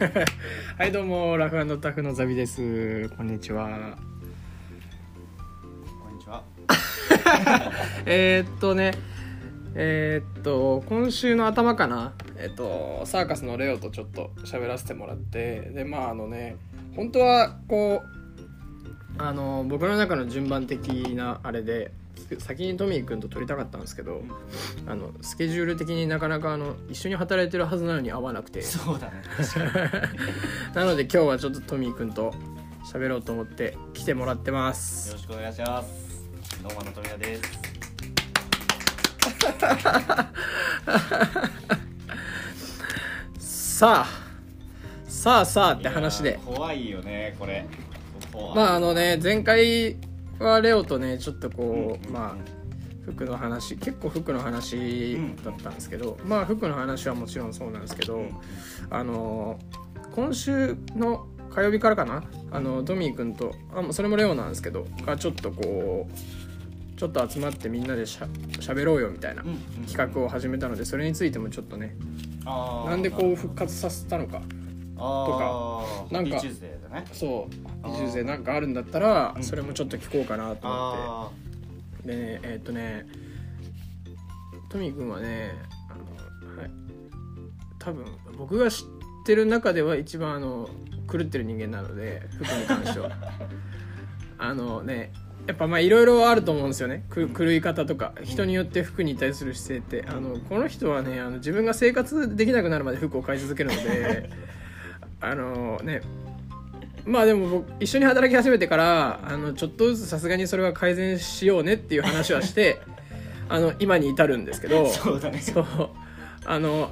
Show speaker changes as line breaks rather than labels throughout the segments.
はいどうもラフタフのザビです。こんにちは。
こんにちは。
えーっとねえーっと今週の頭かな。えっとサーカスのレオとちょっと喋らせてもらって。でまああのね本当はこうあの僕の中の順番的なあれで先にトミー君と撮りたかったんですけどあのスケジュール的になかなかあの一緒に働いてるはずなのに合わなくて
そうだね。
なので今日はちょっとトミー君と喋ろうと思って来てもらってます
ろしくお願いします。どうもの富田です。
さあさあさあって話で
怖いよね、これ。
まああのね前回はレオとねちょっとこう、
うん。うんうん
まあ服の話結構服の話だったんですけど、まあ服の話はもちろんそうなんですけど、
うん。
あの今週の火曜日からかなあのトミー君とあもうそれもレオなんですけどがちょっとこうちょっと集まってみんなでしゃ喋ろうよみたいな
うんうん。
企画を始めたのでそれについてもちょっとねなんでこう復活させたのか
あー。
なんか。そう
あー。
移住税なんかあるんだったら
うん。
それもちょっと聞こうかなと思
あ
って。でねえーっとねトミー君はねあの、はい、多分僕が知ってる中では一番あの狂ってる人間なので服に関しては。あのねやっぱまあいろいろあると思うんですよね。く狂い方とか。人によって服に対する姿勢って。あのこの人はねあの自分が生活できなくなるまで服を買い続けるので あのねまあでも僕一緒に働き始めてからあのちょっとずつさすがにそれは改善しようねっていう話はして あの今に至るんですけど
ーそうだね。
そうあの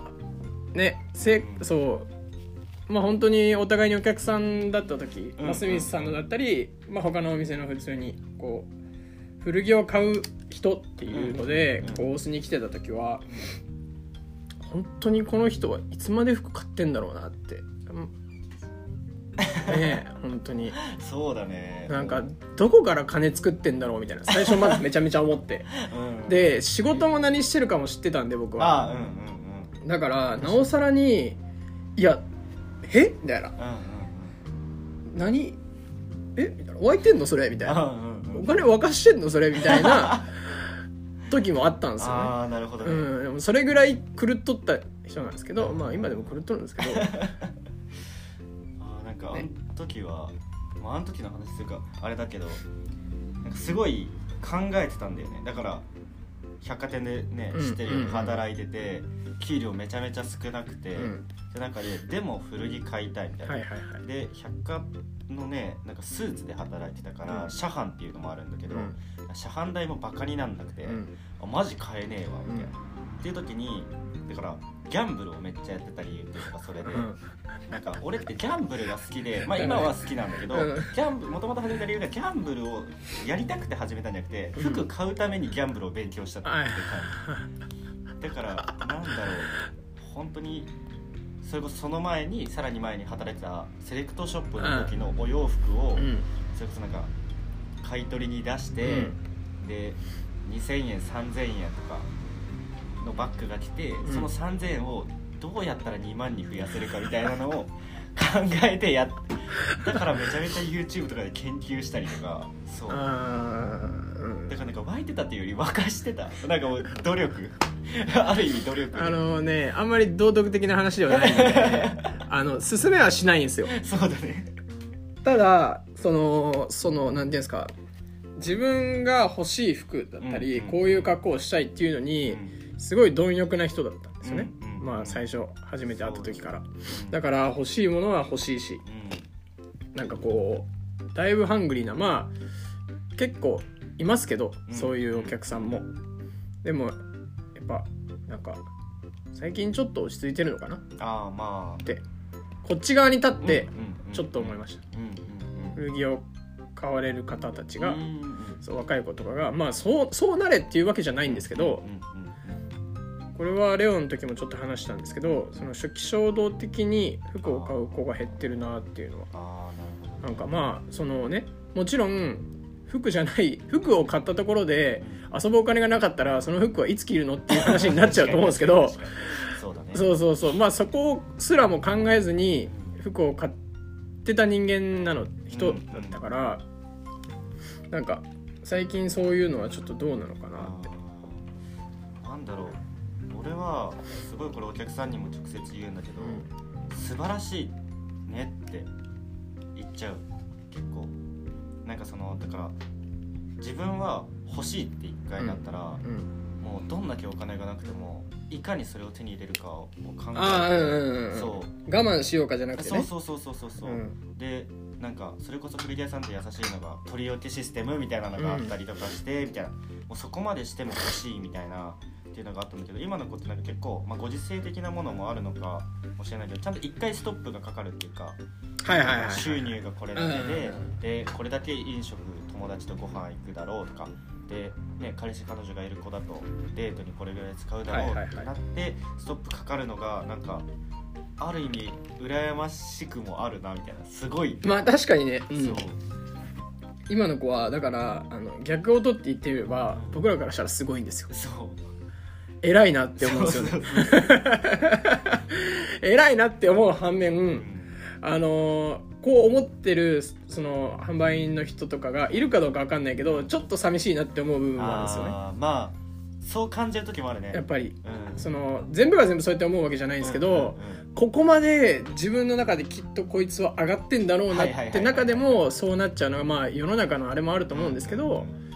ねせそうまあ本当にお互いにお客さんだった時、
うん
まあ、スミスさんのだったり、まあ、他のお店の普通にこう古着を買う人っていうので、
うん
こう大須に来てた時は本当にこの人はいつまで服買ってんだろうなって。うんねえ本当に。
そうだね。
なんかどこから金作ってんだろうみたいな。最初まずめちゃめちゃ思って。
うん、
で仕事も何してるかも知ってたんで僕は。
うんうんうん。
だからなおさらにいやえ？みたいな。
うんうん
何？え？みたいな。湧いてんのそれ？みたいな。
うん。うんうん。
お金沸かしてんのそれ？みたいな 時もあったんですよね。
ああ、なるほどね。
うん、それぐらい狂っとった人なんですけどまあ今でも狂っとるんですけど
かあ
ね
の時は、まあ、あの時の話というかあれだけどなんかすごい考えてたんだよね。だから百貨店でね
うん
知ってるように
うん。
働いてて、給料めちゃめちゃ少なくて、
うん。
で中ででも古着買いたいみたいな、
はいはいはい。
で百貨のねなんかスーツで働いてたから、
うん。
車販っていうのもあるんだけど、
うん。
車販代もバカになんなくて、
うん。
あマジ買えねえわみたいな、っていう時にだからギャンブルをめっちゃやってた理由っていうかそれで、
うん。
なんか俺ってギャンブルが好きで、まあ、今は好きなんだけど、もともと始めた理由がギャンブルをやりたくて始めたんじゃなくて
うん。
服買うためにギャンブルを勉強したって
はい
感じ。だからなんだろう。本当にそれこそその前にさらに前に働いてたセレクトショップの時のお洋服を、
うん。
それこそなんか買い取りに出して、で2000円3000円とかのバッグが来て、
ん。
その3000円をどうやったら2万に増やせるかみたいなのを 考えてやっだからめちゃめちゃ YouTube とかで研究したりとかそう。
うん。
だからなんか湧いてたっていうより沸かしてた。なんかもう努力。ある意味努力で。
あのねあんまり道徳的な話ではないので あの進めはしないんですよ。
そうだね。
ただそのそのなんていうんですか自分が欲しい服だったり、
うんうん
こういう格好をしたいっていうのに、すごい貪欲な人だったんですよね、まあ最初初めて会った時から。
うん
だから欲しいものは欲しいしなんかこうだいぶハングリーなまあ結構いますけど、
うん。
そういうお客さんも。でもやっぱなんか最近ちょっと落ち着いてるのかな？っ
ああまあ。
て。こっち側に立ってちょっと思いました、古着を買われる方たちが、そう若い子とかがまあそうそうなれっていうわけじゃないんですけど、これはレオの時もちょっと話したんですけどその初期衝動的に服を買う子が減ってるなっていうのは。
な
んかまあそのねもちろん服じゃない服を買ったところで遊ぶお金がなかったらその服はいつ着るのっていう話になっちゃうと思うんですけど。
そう
そうそうまあそこすらも考えずに服を買ってた人間なの人だったから、なんか最近そういうのはちょっとどうなのかなって。
なんだろう俺はすごいこれお客さんにも直接言うんだけど、素晴らしいねって言っちゃう結構。なんかそのだから自分は欲しいって一回なったら、
うん。
もうどんだけお金がなくてもいかにそれを手に入れるかを考えて
うんうんうん
そ
我慢しようかじゃなくてね。
そうそうそうそうそうそう、
うん。
でなんかそれこそ古着屋さんって優しいのが取り置きシステムみたいなのがあったりとかして、みたいな。もうそこまでしても欲しいみたいなっていうのがあったんだけど今の子ってなんか結構、まあ、ご時世的なものもあるのかもしれないけどちゃんと一回ストップがかかるっていうか、
はいはいはいはい。
収入がこれだけで、
うん
でこれだけ飲食友達とご飯行くだろうとかで、ね、彼氏彼女がいる子だとデートにこれぐらい使うだろうってなって、ストップかかるのがなんかある意味羨ましくもあるなみたいなすごい、
まあ確かにね、うん。
そう。
今の子はだからあの逆を取って言ってみれば僕らからしたらすごいんですよ。
そう
偉いなって思うんですよね。偉いなって思う反面、
うん。
あのーこう思ってるその販売員の人とかがいるかどうか分かんないけどちょっと寂しいなって思う部分もあるんですよね。
まあそう感じる時もあるね。
やっぱり
うん。
その全部が全部そうやって思うわけじゃないんですけど、
うんうんうん。
ここまで自分の中できっとこいつは上がってんだろうなって中でもそうなっちゃうのがまあ世の中のあれもあると思うんですけど、
うん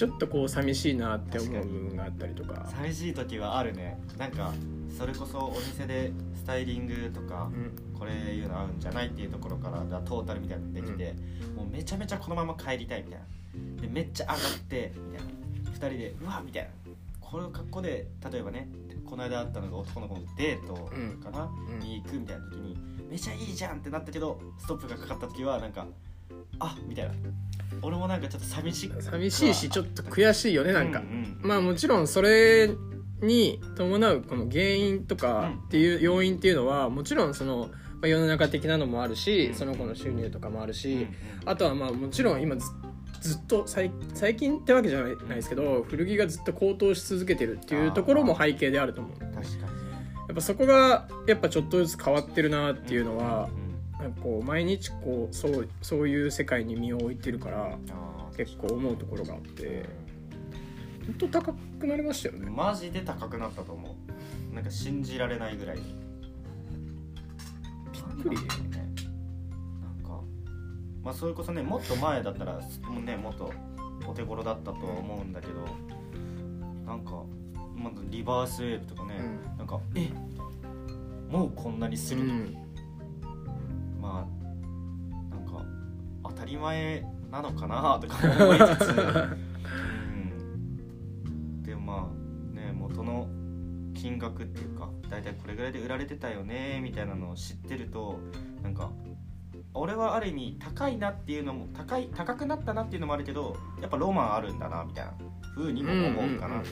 ちょっとこう寂しいなって思う部分があったりとか。
寂しい時はあるね。なんかそれこそお店でスタイリングとか、
うん。
これいうの合うんじゃないっていうところからだトータルみたいなのできて、もうめちゃめちゃこのまま帰りたいみたいな。でめっちゃ上がってみたいな。2人でうわみたいな。この格好で例えばねこの間あったのが男の子のデートかな、
うん。
に行くみたいな時にめちゃいいじゃんってなったけどストップがかかった時はなんかあみたいな。俺もなんかちょっと寂しく
寂しいしちょっと悔しいよねなんか、
ううん
まあもちろんそれに伴うこの原因とかっていう要因っていうのはもちろんその、まあ、世の中的なのもあるし、
うん。
その子の収入とかもある
うん
し、あとはまあもちろん今ずずっと最最近ってわけじゃないですけど古着がずっと高騰し続けてるっていうところも背景であると思う。や
確かにね。
っぱそこがやっぱちょっとずつ変わってるなっていうのは
うん
こう毎日こうそうそういう世界に身を置いてるから結構思うところがあって本当高くなりましたよね。
マジで高くなったと思う。なんか信じられないぐらい。に
びっくり。
なんかまあそれこそねもっと前だったらもうねもっとお手頃だったとは思うんだけどなんか、まあ、リバースウェーブとかね、
う
なんかえもうこんなにするの、
うん
り前なのかなとか思いつつ、うん、でもまあね元の金額っていうか大体これぐらいで売られてたよねみたいなのを知ってるとなんか俺はある意味高いなっていうのも高い高くなったなっていうのもあるけどやっぱロマンあるんだなみたいな風にも思うかな。
うん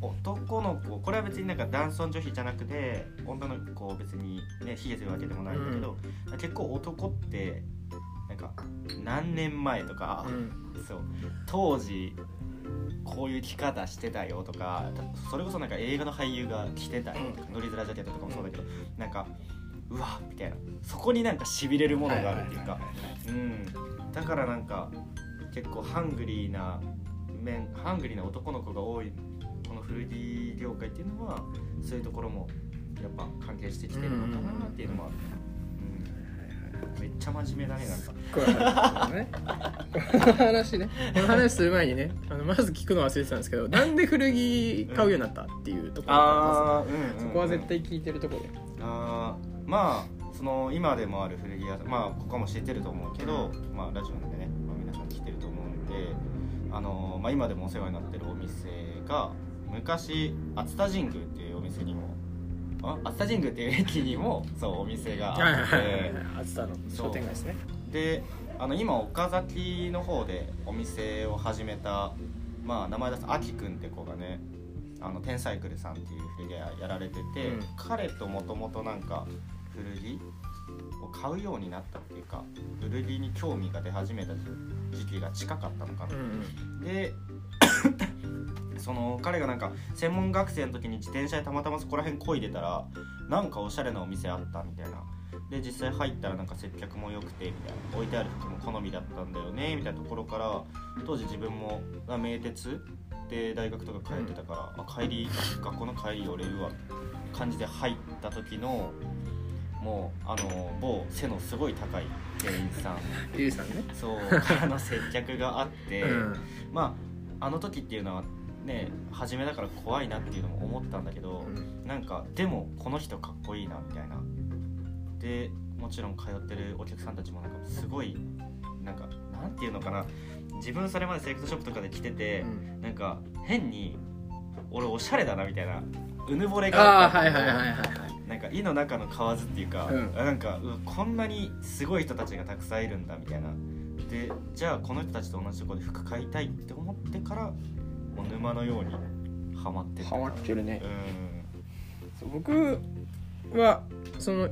男の子これは別になんか男尊女卑じゃなくて女の子を別にね卑下するわけでもないんだけど、結構男ってなんか何年前とか、
うん。
そう当時こういう着方してたよとかたそれこそなんか映画の俳優が着てたよとか、乗りづらジャケットとかもそうだけどなんかうわみたいな。そこになんかしびれるものがあるっていうか、うん、だからなんか結構ハングリーな面ハングリーな男の子が多い古着業界っていうのはそういうところもやっぱ関係してきてるのかなっていうのもある、うん、めっちゃ真面目だねなんか
この話ね。この話する前にねあのまず聞くの忘れてたんですけどなんで古着買うようになったっていうところ
あー、うんうんうん。
そこは絶対聞いてるところで。
あーまあその今でもある古着屋さんまあここも知ってると思うけど、まあラジオなんでね、まあ、皆さん来てると思うんであのーまあ今でもお世話になってるお店が昔熱田神宮っていうお店にもあ熱田神宮っていう駅にも そうお店があって
熱田の商店街ですね。
であの今岡崎の方でお店を始めたまあ名前出すあきくんって子がねあのテンサイクルさんっていう古着屋やられてて、
うん。
彼ともともとなんか古着を買うようになったっていうか古着に興味が出始めた時期が近かったのかな、
うん。
でその彼がなんか専門学生の時に自転車でたまたまそこら辺漕いでたらなんかおしゃれなお店あったみたいな。で実際入ったらなんか接客も良くてみたいな。置いてある服も好みだったんだよねみたいなところから当時自分もあ名鉄で大学とか通ってたから、あ帰り学校の帰り寄れるわ感じで入った時のもうあの某背のすごい高い店員さん。
ゆうさんね。
そうからの接客があって、
うん。
まああの時っていうのはね初めだから怖いなっていうのも思ったんだけど、なんかでもこの人かっこいいなみたいな。でもちろん通ってるお客さんたちもなんかすごいなんかなんていうのかな。自分それまでセレクトショップとかで着てて、
うん。
なんか変に俺おしゃれだなみたいなうぬぼれ
あ
がった。
あはいはいはいはいはい
なんか井の中の蛙っていうか、
うん。
なんかこんなにすごい人たちがたくさんいるんだみたいな。でじゃあこの人たちと同じところで服買いたいって思ってからもう沼のようにハマってった
ハマってるね。僕はその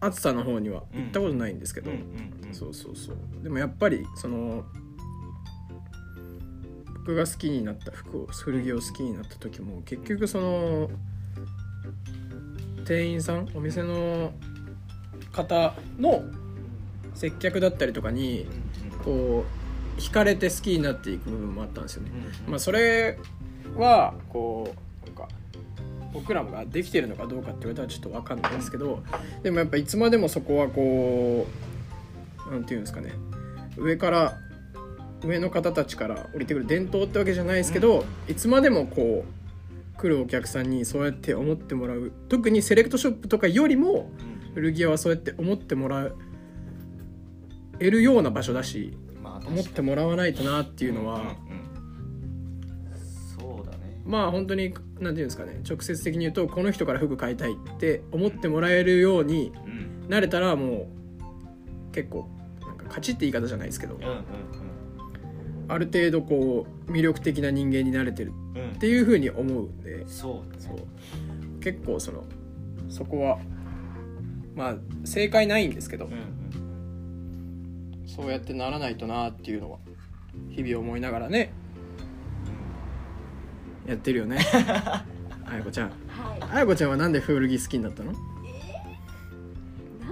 暑さの方には行ったことないんですけど、
うんうんうん
そうそうそう。でもやっぱりその僕が好きになった服を古着を好きになった時も結局その店員さんお店の方の接客だったりとかにこう惹かれて好きになっていく部分もあったんですよね。まあ、それはこうなんか僕らもができてるのかどうかって言われたらちょっと分かんないですけどでもやっぱいつまでもそこはこうなんていうんですかね。上から上の方たちから降りてくる伝統ってわけじゃないですけど、いつまでもこう来るお客さんにそうやって思ってもらう。特にセレクトショップとかよりも古着屋はそうやって思ってもらえるような場所だし
まあ
思ってもらわないとなっていうのは。
そうだね。
まあ本当になんていうんですかね直接的に言うとこの人から服買いたいって思ってもらえるように
うん。
なれたらもう結構なんか勝ちって言い方じゃないですけどある程度こう魅力的な人間になれてるっていうふうに思うんで
そう
結構そのそこはまあ正解ないんですけどそうやってならないとなっていうのは日々思いながらねやってるよね。あやこちゃん。
はい。
あやこちゃんはなんで古着好きになったの？
な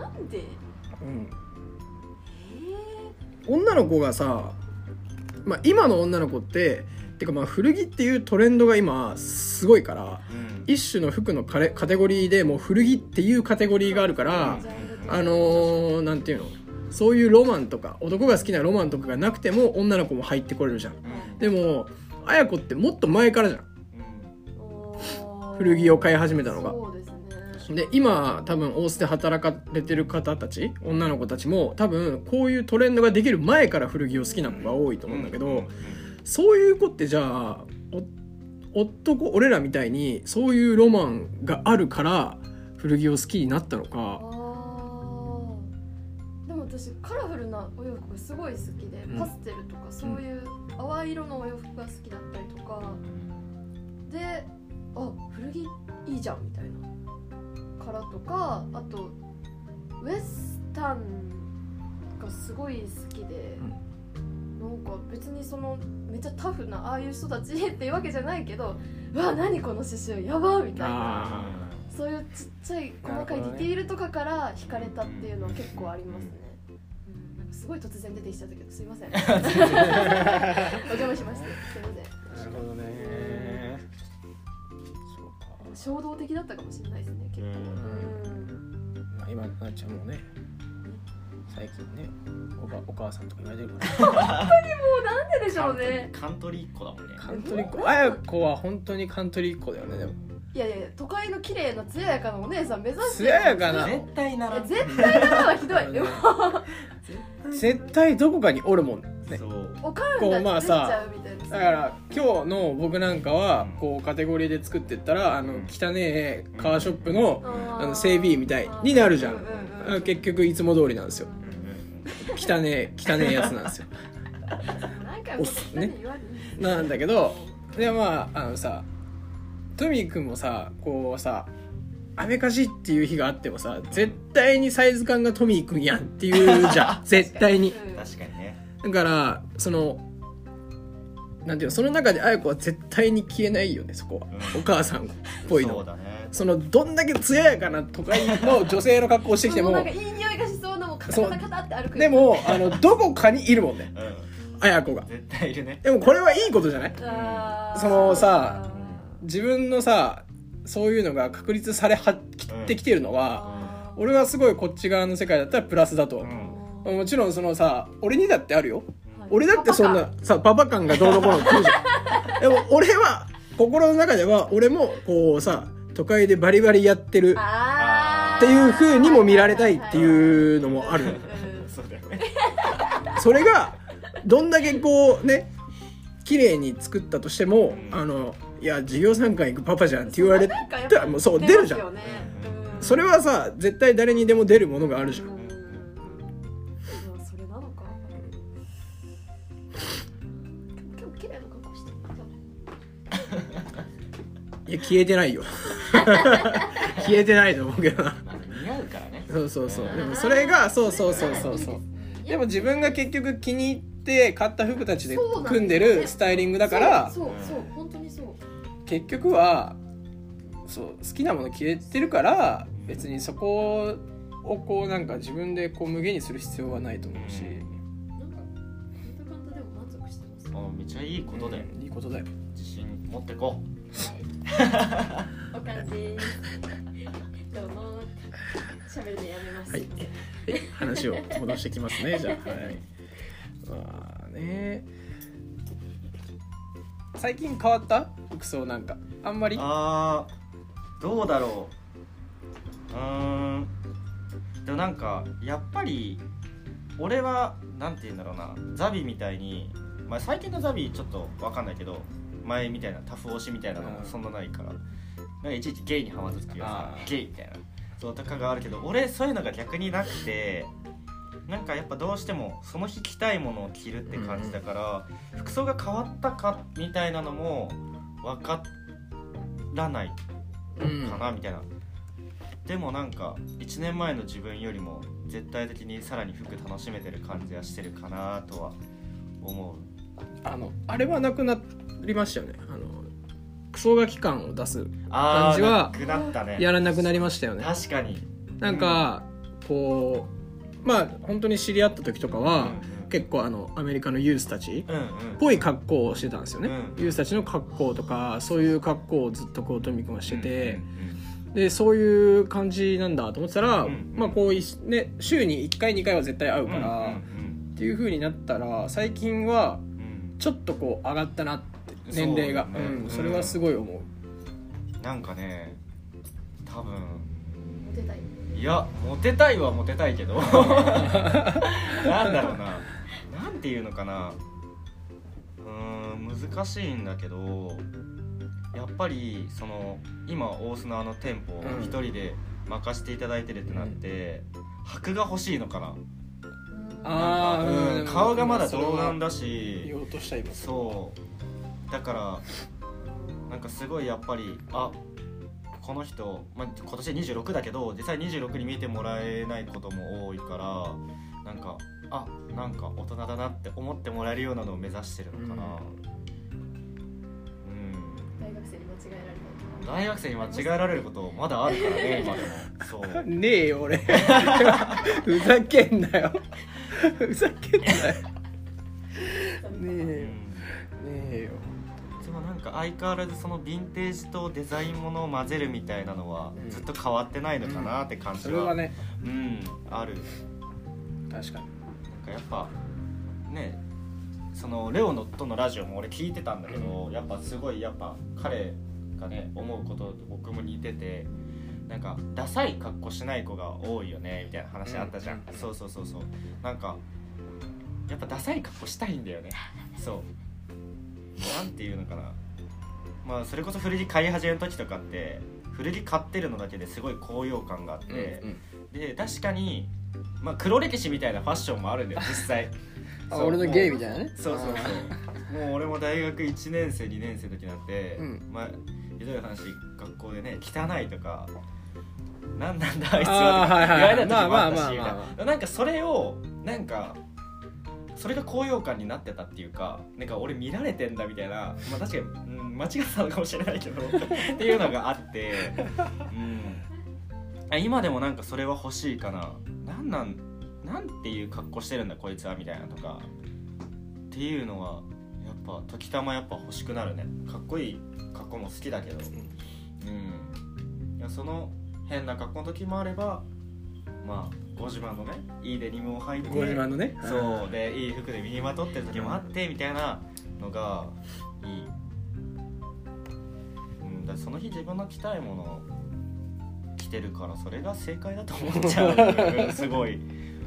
んで？
うん。
え
女の子がさ、まあ、今の女の子っててかまあ古着っていうトレンドが今すごいから
うん。
一種の服のカレカテゴリーでもう古着っていうカテゴリーがあるからあのー、なんていうの？そういうロマンとか男が好きなロマンとかがなくても女の子も入ってこれるじゃん。
うん。
でもあやこってもっと前からじゃん。
うん。
古着を買い始めたのが。
ですね。
で今多分大須で働かれてる方たち女の子たちも多分こういうトレンドができる前から古着を好きな子が多いと思うんだけど、そういう子ってじゃあお男俺らみたいにそういうロマンがあるから古着を好きになったの
あ
か
ごい好きで、
うん。
パステルとかそういう淡い色のお洋服が好きだったりとか。であ古着いいじゃんみたいな。からとかあとウエスタンがすごい好きで、なんか別にそのめっちゃタフなああいう人たちっていうわけじゃないけどうわ何この刺繍やばみたいな。
あ
そういうちっちゃい細かいディティールとかから惹かれたっていうのは結構ありますね、すごい突然出てきちゃったけどすいません。お邪魔しました。すいません。
なるほどね。そうか。
衝動的だったかもしれないですね結構うん。
まあ、今なっちゃんもね最近ねおばお母さんとか言われてるから。
なんででしょうね。
カントリーっ子だもんね。
カントリーっ子。あやこは本当にカントリーっ子だよねでも。
いやいや都会の綺麗な艶やかなお姉さん目指して
艶やかな。
絶対なら
え絶対ならはひどい。でも
絶対どこかにおるもんね。
そう。
おかん
こうまあさ
ゃうみたいな。
だから今日の僕なんかは
うん。
こうカテゴリーで作ってったらあの
うん。
汚えカーショップの
あ
あの整備員みたいになるじゃん。
うううん
結局いつも通りなんですよ。
うん
汚え汚えやつなんですよ。
何回も
おす。ね。
言われる
なんだけどでまああのさトミーくんもさこうさアメカジっていう日があってもさ絶対にサイズ感がトミーくんやんっていうじゃん。絶対に。
うん。
確かにね。
だからそのなんていうのその中で綾子は絶対に消えないよねそこは、
うん。
お母さんっぽいの
そうだね。
そのどんだけ艶やかな都会の女性の格好をしてきても
そのなんかいい匂いがしそうなもうカタカタカタって歩く
でもあのどこかにいるもんね。
うん。
綾子が。
絶対いるね。
でもこれはいいことじゃない？
あー。
そのさ自分のさそういうのが確立されはきってきてるのは、俺はすごいこっち側の世界だったらプラスだと。もちろんそのさ俺にだってあるよ。
はい。
俺だってそんなさパパ感がどうのこうの来るじゃん。でも俺は心の中では俺もこうさ都会でバリバリやってるっていう風にも見られたいっていうのもある
うん。
そうだよね。
それがどんだけこうね綺麗に作ったとしても、
うん。
あのいや授業参観行くパパじゃんって言われたらもうそう出るじゃん、
ね。うん。
それはさ絶対誰にでも出るものがあるじゃん、
うん。まあそれなのか今日綺麗な格好してる
いや消えてないよ。消えてないと思うけどな。
まあ似合うからね。
そうそうそう。でもそれがそうそうそうそうそう。でも自分が結局気に入って買った服たちで組んでるスタイリングだから
そうそうそう本当にそう
結局はそう好きなもの着れてるから別にそこをこうなんか自分でこう無限にする必要はないと思うし、
なんか見た感じでも満足してます。
あめっちゃいいことだよ。
うんいいことだよ。
自信持ってこ
おかんです。どうも。喋るのやめます、
はい。で話を戻してきますねじゃあ。はい。まあね最近変わった？服装なんか。あんまり？
あーどうだろう。うーん。でもなんかやっぱり俺はなんて言うんだろうな。ザビみたいに、まあ、最近のザビちょっと分かんないけど前みたいなタフ押しみたいなのもそんなないから、なんかいちいちゲイにハマった時はさ
あー。
ゲイみたいな。そうとかがあるけど俺そういうのが逆になくてなんかやっぱどうしてもその日着たいものを着るって感じだから、服装が変わったかみたいなのも分からない
うん
かなみたいな、でもなんか1年前の自分よりも絶対的にさらに服楽しめてる感じはしてるかなとは思う。
あのあれはなくなりましたよね。あのクソガキ感を出す
あ
感じは
ーなくなったね。
やらなくなりましたよね。
確かに。
なんかこうまあ本当に知り合った時とかは、
うん。
結構あのアメリカのユースたちっぽい格好をしてたんですよね、
うん。
ユースたちの格好とかそういう格好をずっとこうトミ君はしてて。
うん、
でそういう感じなんだと思ってたら、
うん
まあこういね週に1回2回は絶対会う
うん
から、
うん
っていう風になったら最近は
うん。
ちょっとこう上がったなって年齢が。
そうだね。
うん、それはすごい思う、
うんなんかね多分
モテたい
いやモテたいはモテたいけど。なんだろうな。なんていうのかな。うーん難しいんだけどやっぱりその今大須のあの店舗を
うん。
一人で任せていただいてるってなって、箔が欲しいのかな。
あー
うん
うん
顔がまだ童顔だ
言
し
おうとした今
そう。だからなんかすごいやっぱりあこの人、まあ、今年26だけど実際26に見てもらえないことも多いからなんかあなんか大人だなって思ってもらえるようなのを目指してるのかな。うん、
大学生に間違えられた
大学生に間違えられることまだあるからね 今でも。そう。
ねえよ俺。ふざけんなよ。ふざけんなよ。ね
うん
え
か相変わらずそのヴィンテージとデザインものを混ぜるみたいなのは
うん。
ずっと変わってないのかなって感じは。
それはね。
うんある。
確かに。
なんかやっぱねそのレオノとのラジオも俺聞いてたんだけど、やっぱすごいやっぱ彼がね思うことと僕も似ててなんかダサい格好しない子が多いよねみたいな話あったじゃん、
うん。
そうそうそうそう。なんかやっぱダサい格好したいんだよね。そう。なんていうのかなまあそれこそ古着買い始めの時とかって古着買ってるのだけですごい高揚感があって、
うんうん。
で確かに、まあ、黒歴史みたいなファッションもあるんだよ 実際。
俺のゲイみたいなね。
そうそうそう。もう俺も大学1年生2年生の時なんて、
うん。
まあひどい話学校でね汚いとか何なんだあいつはとか言われた時もあったしなんかそれをなんかそれが高揚感になってたっていうかなんか俺見られてんだみたいな、まあ、確かに、うん、間違ってたのかもしれないけど っていうのがあって、うん、あ今でもなんかそれは欲しいかな。なんなんなんていう格好してるんだこいつはみたいなとか。っていうのはやっぱ時たまやっぱ欲しくなるね。かっこいい格好も好きだけど。うん。いやその変な格好の時もあればまあゴジマのねいいデニムを履いて
ゴジマのね。
そうでいい服で身にまとってる時もあってみたいなのがいい、うん、だその日自分の着たいものを着てるからそれが正解だと思っちゃうすごい、うん、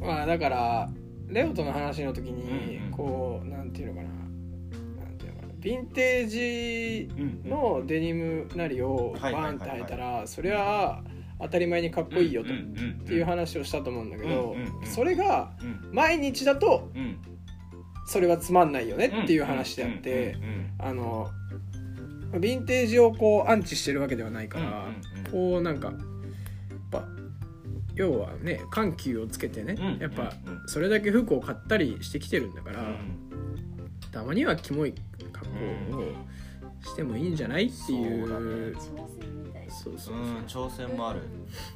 まあだからレオとの話の時に
うんうん。
こうなんていうのかな。なんていうのかな。ヴィンテージ
うん
のデニムなりをバンって履いたらそれは当たり前にかっこいいよとっていう話をしたと思うんだけどそれが
うん。
毎日だと
うん。
それはつまんないよねっていう話であってあのヴィンテージをこうアンチしてるわけではないからこうなんかやっぱ要はね緩急をつけてね
うん
やっぱそれだけ服を買ったりしてきてるんだから
うん。
たまにはキモい格好をしてもいいんじゃないってい
そうだね
うそうそう。
うん挑戦もある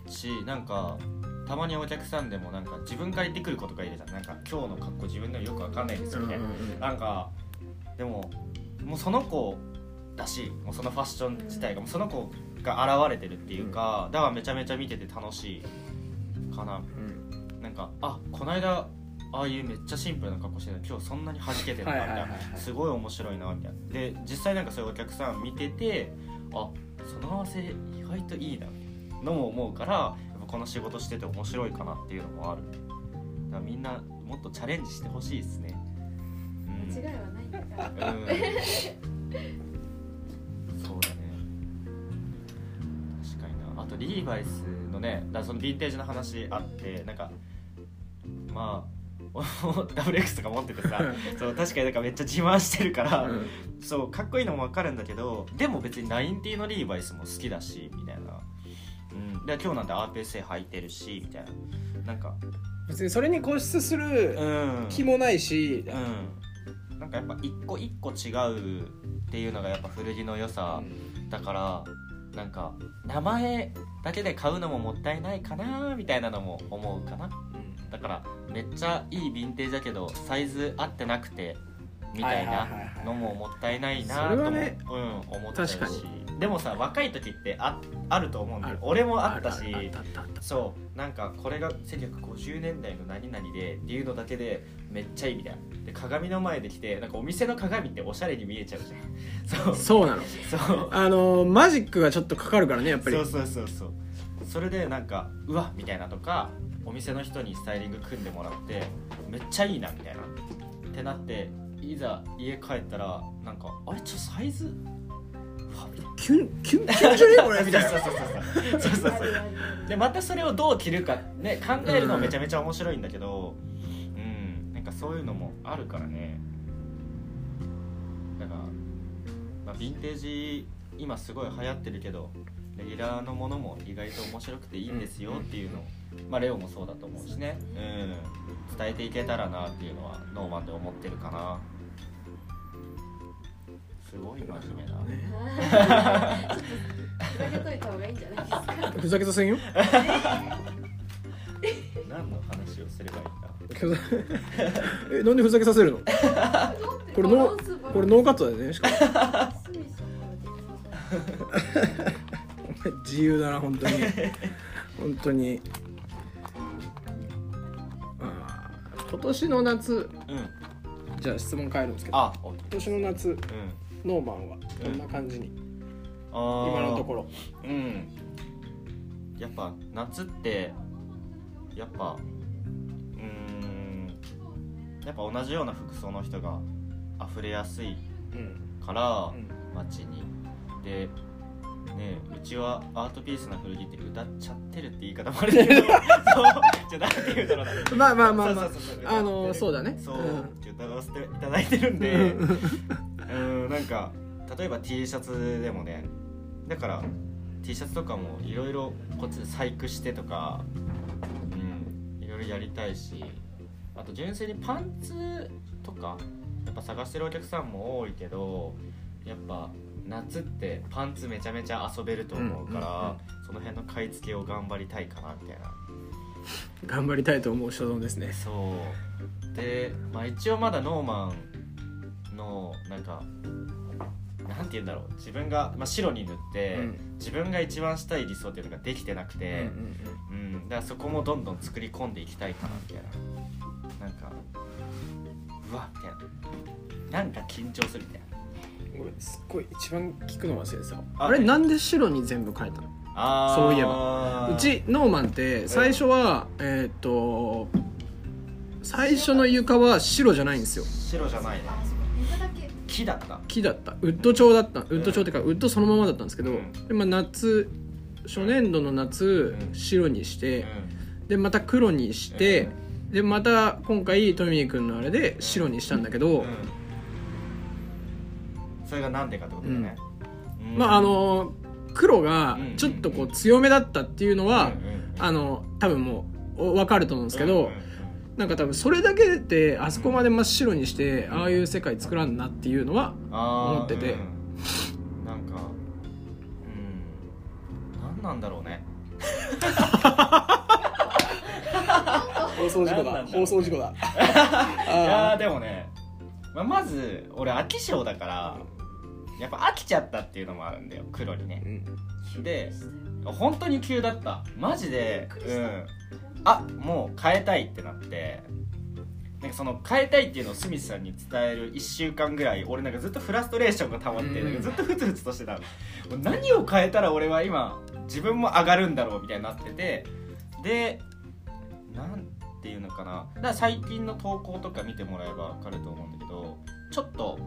しなんかたまにお客さんでもなんか自分から言ってくる子とかいるじゃん。なんか今日の格好自分でもよくわかんないんですよみたいな、なんかでももうその子だしもうそのファッション自体がもうその子が現れてるっていうか、だからめちゃめちゃ見てて楽しいかな。
うん。
なんかあこの間ああいうめっちゃシンプルな格好してる今日そんなに弾けてるんだみたいな。すごい面白いなみたいな。で実際なんかそういうお客さん見ててあその合わせ意外といいなのも思うからやっぱこの仕事してて面白いかなっていうのもある。だからみんなもっとチャレンジしてほしいですね。うん。
間違いはないんだから
うんそうだね。確かにな。あとリーバイスのねだそのヴィンテージの話あってなんかまあダブル X とか持っててさそう確かになんかめっちゃ自慢してるから、
うん。
そうかっこいいのも分かるんだけどでも別にナインティのリーバイスも好きだしみたいな、うん、で今日なんて RPSA 履いてるしみたいな。なんか
別にそれに固執する
うん。
気もないし
うん。なんかやっぱ一個一個違うっていうのがやっぱ古着の良さだからなんか名前だけで買うのももったいないかなみたいなのも思うかなだからめっちゃいいヴィンテージだけどサイズ合ってなくてみたいなのももったいないな
そ
とも、
ね
うん、思っちゃうしでもさ若い時ってああると思うんだよ。俺もあったしそうなんかこれが1950年代の何々でっていうのだけでめっちゃいいみたいな。で鏡の前で来てなんかお店の鏡っておしゃれに見えちゃうじゃん。そう。
そうなの。
そう。
あのマジックがちょっとかかるからねやっぱり。
そうそうそうそうそれでなんかうわみたいなとかお店の人にスタイリング組んでもらってめっちゃいいなみたいな。ってなっていざ家帰ったらなんかあれちょっとサイズ？
キュンキュンキュンじゃね？えこれ。みたいな
そうそうそう。そうそうそう。でまたそれをどう着るかね考えるのはめちゃめちゃ面白いんだけどうんなんかそういうのもあるからね。だから、まあ、ヴィンテージ今すごい流行ってるけどレギュラーのものも意外と面白くていいんですよっていうのを、まあレオもそうだと思うしね。うん。伝えていけたらなっていうのはノーマンで思ってるかな。すごい真面目だね。
ふざけといた方がいいんじゃないですか。
ふざけさせんよ
何の話をすればいいんだ？
ふ ざえなんでふざけさせるの？これノーこれノーカットだよねしかも 自由だな本当に。本当に。あー今年の夏。
うん。
じゃあ質問変えるんですけど。
あお
今年の夏。
うん。
ノーマンはどんな感じに、
あー
今のところ。
うん。やっぱ夏ってやっぱうーんやっぱ同じような服装の人が溢れやすい
うん。
から
うん。
街に。でねうちはアートピースな古着って歌っちゃってるって言い方もあるけど。そう。じゃなんて言うんだろうな。
まあまあまあまあ。あのそうだね。
そう、
うん。
歌わせていただいてるんで。うんなんか例えば T シャツでもねだから T シャツとかもいろいろこっちで細工してとかうんいろいろやりたいしあと純粋にパンツとかやっぱ探してるお客さんも多いけどやっぱ夏ってパンツめちゃめちゃ遊べると思うから、
うんうんうん
その辺の買い付けを頑張りたいかなみたいな。
頑張りたいと思う所存ですね。
そう。で、まあ、一応まだノーマンのなんかなんて言うんだろう。自分が、まあ、白に塗って、
うん。
自分が一番したい理想っていうのができてなく
うん
て、うん。だからそこもどんどん作り込んでいきたいかなみたいな。なんかうわみたいな。なんか緊張するみたいな
うん俺すっごい一番聞くの忘れてた。
あ
あれなんで白に全部変えたの？
あー。
そういえば。うちノーマンって最初はえーっと最初の床は白じゃないんですよ。
白じゃないね木だった。
木だった。ウッド調だった。ウッド調っていうかウッドそのままだったんですけど、
うん。
でまあ、夏初年度の夏、
うん。
白にして、
う
でまた黒にして、でまた今回トミー君のあれで白にしたんだけど、
ん、うん、それがなんでかってことだよね、うん。
まああの黒がちょっとこう強めだったっていうのは、あの多分もう分かると思うんですけど、なんか多分それだけであそこまで真っ白にして、ああいう世界作らんなっていうのは思
思
ってて。
うん、なんかうん。何なんだろうね。
放送
事故だ。
放送事故だ。
いやーでもね、まあ、まず俺飽き性だからやっぱ飽きちゃったっていうのもあるんだよ黒にね。で本当に急だった。マジでうん。あもう変えたいってなって。なんかその変えたいっていうのをスミスさんに伝える1週間ぐらい俺なんかずっとフラストレーションが溜まって、
うん。
なんかずっとふつふつとしてたの。もう何を変えたら俺は今自分も上がるんだろうみたいになってて。でなんていうのかな。だから最近の投稿とか見てもらえば分かると思うんだけどちょっと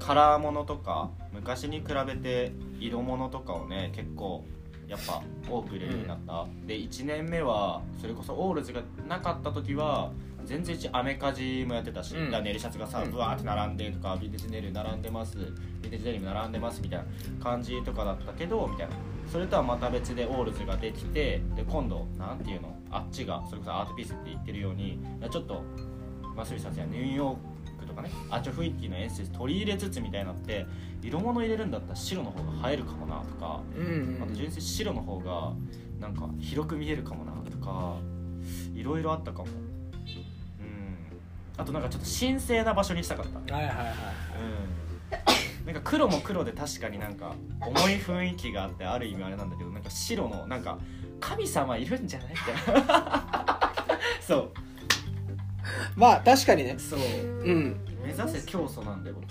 カラーものとか昔に比べて色物とかをね結構やっぱ多く入れるようになった、で1年目はそれこそオールズがなかった時は全然アメカジもやってたし、
うん。
だネルシャツがさ
うん。
ブワーって並んでとかヴィンテージネイル並んでますヴィンテージデニム並んでますみたいな感じとかだったけどみたいな。それとはまた別でオールズができてで今度なんていうのあっちがそれこそアートピースって言ってるようにちょっとマスミさんやニューヨークとかねあっちの雰囲気のエッセンス取り入れつつみたいになって色物入れるんだったら白の方が映えるかもなとか
うん
あと純粋に白の方がなんか広く見えるかもなとかいろいろあったかも。うん。あとなんかちょっと神聖な場所にしたかった。
はいはいはい。
うん。なんか黒も黒で確かになんか重い雰囲気があってある意味あれなんだけどなんか白のなんか神様いるんじゃないって。そう
まあ確かにね。
そう。
うん。
目指せ教祖なんで僕。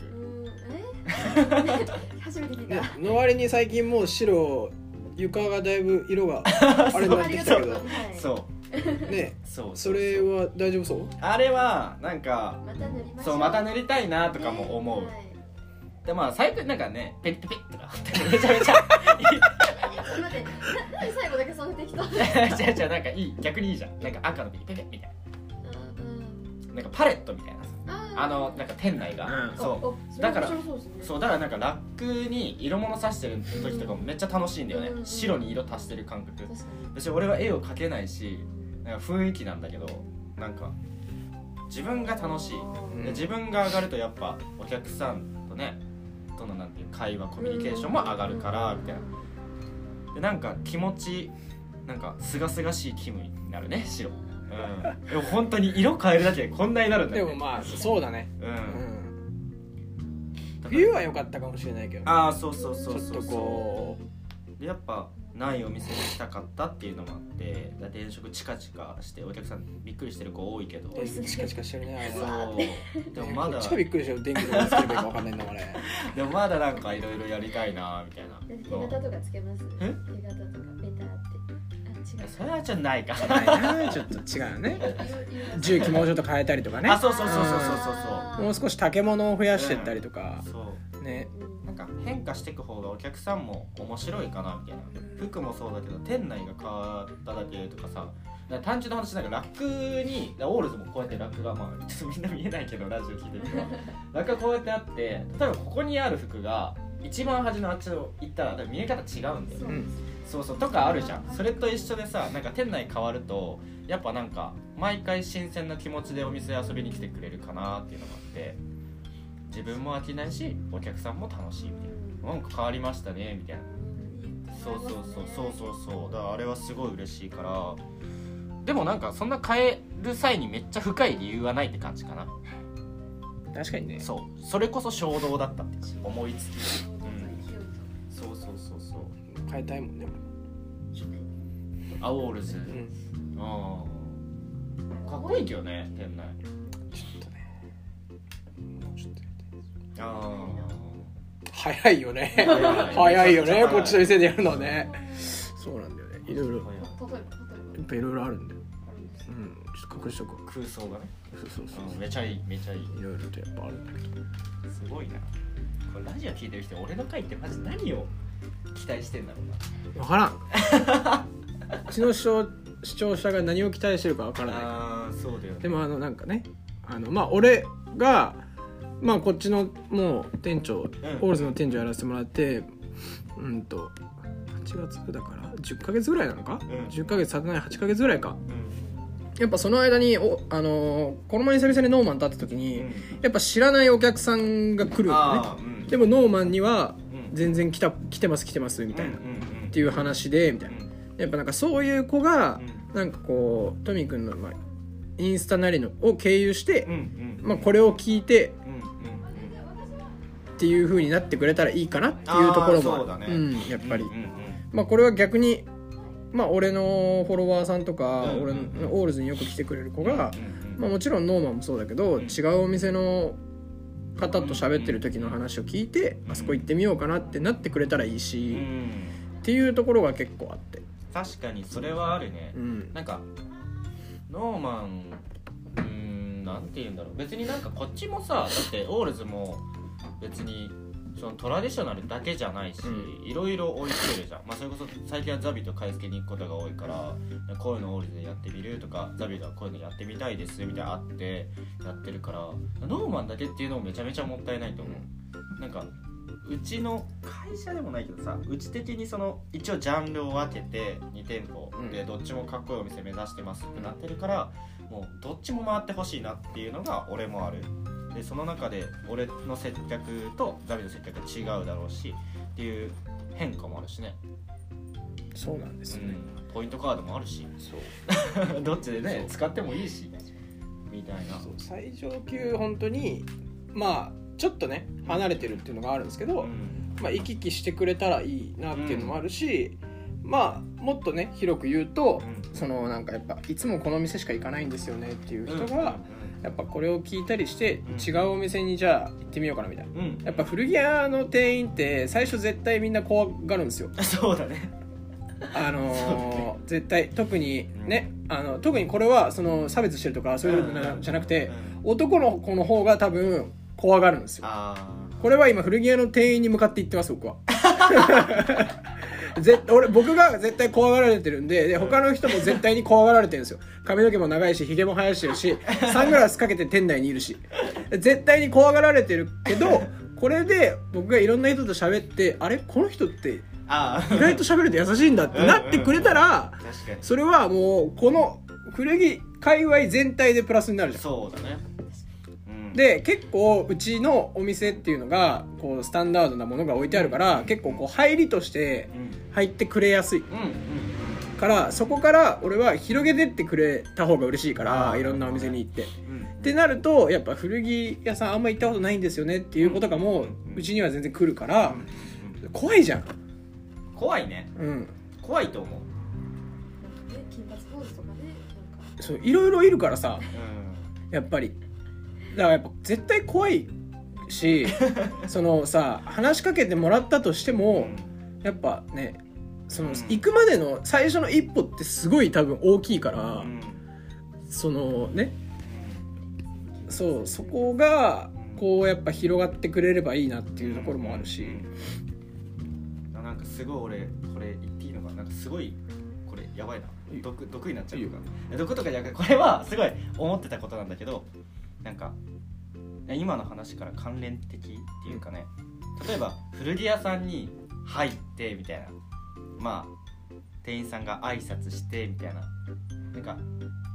初めて聞い
ね
た
の割に最近もう白床がだいぶ色が あれになってきたけど。
はい
そう。
ね。
そう
それは大丈夫そう？
あれはなんか
また塗りましょう。
そうまた塗りたいなとかも思う、
ねはい。
でまあ最近なんかねペリペリとか。めちゃめちゃ。
ちょっと待って。ななんで最後だけそんな適当
違う違うなんかいい逆にいいじゃん。なんか赤のペリペリみたい
うん
ななんかパレットみたいな。
うん
あのなんか店内が、
うん
そう。
う
だから
ね。
そうだからなんかラックに色物さしてる時とかもめっちゃ楽しいんだよね、
うん
白に色足してる感覚。私俺は絵を描けないしなんか雰囲気なんだけどなんか自分が楽しい、
うん。
で自分が上がるとやっぱお客さんとねとのなんていう会話コミュニケーションも上がるからみたいな。でなんか気持ちなんかすがすがしい気分になるね白うん。でも本当に色変えるだけでこんなになるんだよ、ね、
でもまあそうだね。
う
うん。
んだから
冬は良かったかもしれないけど
ああそうそうそう
ちょっと
そう。
こ
でやっぱないお店にしたかったっていうのもあってだって電飾チカチカしてお客さんびっくりしてる子多いけど。
チカチカしてるねあれ
そ
は
う。でもまだ
こっちがびっくりしたよ電気どこつければいいか分かんないんだから
でもまだなんかいろいろやりたいなみたいな。
手形とかつけます？
え？
手形とかベタってあ違う
それはちょっとないか。
ないなちょっと違うね。重機もうちょっと変えたりとかね。
あそうそうそうそうそうそう。
もう少し竹物を増やしてったりとか。
そう。
ね。
なんか変化していく方がお客さんも面白いかなみたいな。服もそうだけど店内が変わっただけとかさ。単純な話なんかラックにオールズもこうやってラックがまあちょっとみんな見えないけどラジオ聞いてる人は。ラックがこうやってあって例えばここにある服が一番端のあっちを行ったら見え方違うんだよ
そう
うん
そうそうとかあるじゃん。それと一緒でさなんか店内変わるとやっぱなんか毎回新鮮な気持ちでお店遊びに来てくれるかなっていうのがあって自分も飽きないしお客さんも楽しいみたいな。なんか変わりましたねみたいな。そうそうそうそうそうそう。だからあれはすごい嬉しいからでもなんかそんな変える際にめっちゃ深い理由はないって感じかな。
確かにね。
そう。それこそ衝動だったって思いつき
変えたいもんね。
アオールズ。
うん。
ああかっこいいけどね店内。
ちょっとね。もうちょっとやりたい
あ
早いよね。
早い
よね。こっちの店でやるのはねそうなんだよね。いろい。ろやっぱいろいろあるんだよ。うん。ちょっと隠しとくわ
空想がね、
そうそうそう
う。ん。めちゃいいめちゃいい。
いろいろとやっぱあるんだけど。
すごいな。これラジオ聞いてる人俺の回ってマジ何を期待してんだろうな。
分からん。うちの視聴視聴者が何を期待してるか分からない。
ああそうだよね。
でもあのなんかね。あのまあ俺がまあこっちのもう店長、オールズの店長やらせてもらってうんと8月だから10ヶ月ぐらいなのか、
ん。
10ヶ月経たない8ヶ月ぐらいか。
うん。
やっぱその間におあのーこの前久々にノーマン立った時に、やっぱ知らないお客さんが来るよね。でもノーマンには
うん
全然来た来てます来てますみたいな、っていう話でみたいな。やっぱなんかそういう子が
う
なんかこうトミーくんの、まあ、インスタなりのを経由して、まあ、これを聞いてっていう風になってくれたらいいかなっていうところも
う
ん、やっぱり、まあこれは逆にまあ俺のフォロワーさんとか、
うん
俺のオールズによく来てくれる子が、まあ、もちろんノーマンもそうだけど、
うん。
違うお店の方と喋ってる時の話を聞いて、
うん。
あそこ行ってみようかなってなってくれたらいいし、
うん。
っていうところが結構あって、
確かにそれはあるね。
うん、
なんかノーマンうーんなんて言うんだろう。別になんかこっちもさだってオールズも別にそのトラディショナルだけじゃないし、
う
いろいろ置いてるじゃん、まあ、それこそ最近はザビと買い付けに行くことが多いからこういうのオールズでやってみるとかザビがこういうのやってみたいですみたいなのあってやってるからノーマンだけっていうのもめちゃめちゃもったいないと思う。なんかうちの会社でもないけどさうち的にその一応ジャンルを分けて2店舗で
うん。
どっちもかっこいいお店目指してますってなってるからもうどっちも回ってほしいなっていうのが俺もあるでその中で俺の接客とザビの接客が違うだろうしっていう変化もあるしね、
そうなんですよね、
うん、ポイントカードもあるし。
そう。
どっちでね使ってもいいしみたいな。
最上級本当にまあちょっとね離れてるっていうのがあるんですけど、
うん。
まあ、行き来してくれたらいいなっていうのもあるし、まあもっとね広く言うと、
うん。
そのなんかやっぱいつもこの店しか行かないんですよねっていう人
うん。
が、やっぱこれを聞いたりして、
うん。
違うお店にじゃあ行ってみようかなみたいな。
うん。うん
やっぱ古着屋の店員って最初絶対みんな怖がるんですよ。
そうだね。
あのー絶対特にね、あの特にこれはその差別してるとかそういうのじゃなくて、男の子の方が多分怖がるんですよ。
あ
これは今古着屋の店員に向かって言ってます僕は ぜ俺僕が絶対怖がられてるんでで他の人も絶対に怖がられてるんですよ。髪の毛も長いしひげも生やしてるし サングラスかけて店内にいるし。絶対に怖がられてるけどこれで僕がいろんな人と喋ってあれ？この人って意外と喋ると優しいんだってなってくれたらそれはもうこの古着界隈全体でプラスになるじゃん。
そうだね。うん
で結構うちのお店っていうのがこうスタンダードなものが置いてあるから結構こう入りとして
うん。
入ってくれやすい。
うんうん。
からそこから俺は広げてってくれた方が嬉しいからいろんなお店に行って。
うん
ってなるとやっぱ古着屋さんあんま行ったことないんですよねっていう子とかも
う
ちには全然来るから
うん
怖いじゃん。
怖いね。
うん。
怖いと思う。
で金髪ポーズとかでなんか。
そういろいろいるからさ
う
やっぱりだからやっぱ絶対怖いし そのさ話しかけてもらったとしても、
ん。
やっぱねその、
うん。
行くまでの最初の一歩ってすごい多分大きいから、
うん。
そのねそうそこがこうやっぱ広がってくれればいいなっていうところもあるし、
うん。なんかすごい俺これ言っていいのかな？なんかすごいこれやばいな。毒毒になっちゃうか。毒とかじゃなくてこれはすごい思ってたことなんだけどなんか今の話から関連的っていうかね例えば古着屋さんに入ってみたいな。まあ店員さんが挨拶してみたいな。なんか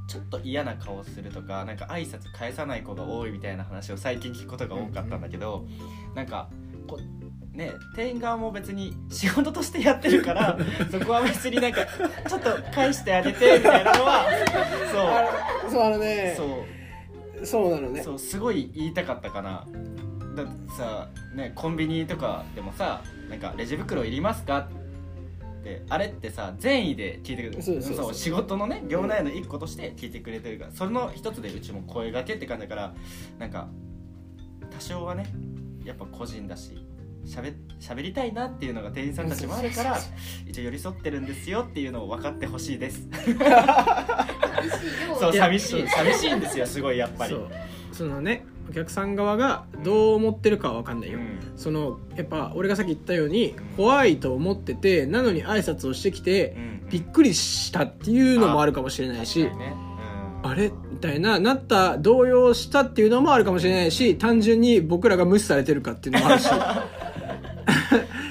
ちょっと嫌な顔するとかなんか挨拶返さない子が多いみたいな話を最近聞くことが多かったんだけど、なんかこね店員側も別に仕事としてやってるから そこは別になんかちょっと返してあげてみたいなのは
そう。あの
そう
ね
そう
そうなのね。
そうすごい言いたかったかな。だってさ、ね、コンビニとかでもさなんかレジ袋いりますか？ってあれってさ善意で聞いてくれる。
そう
仕事のね業内の一個として聞いてくれてるから。それの一つでうちも声がけって感じだからなんか多少はねやっぱ個人だししゃべしゃべりたいなっていうのが店員さんたちもあるから一応寄り添ってるんですよっていうのを分かってほしいです そう寂しい寂しいんですよすごいやっぱり。
そのねお客さん側がどう思ってるかは分かんないよ、
うん。
そのやっぱ俺がさっき言ったように怖いと思っててなのに挨拶をしてきて
うん。
びっくりしたっていうのもあるかもしれないしあれ？みたいななった動揺したっていうのもあるかもしれないし単純に僕らが無視されてるかっていうのもあるし。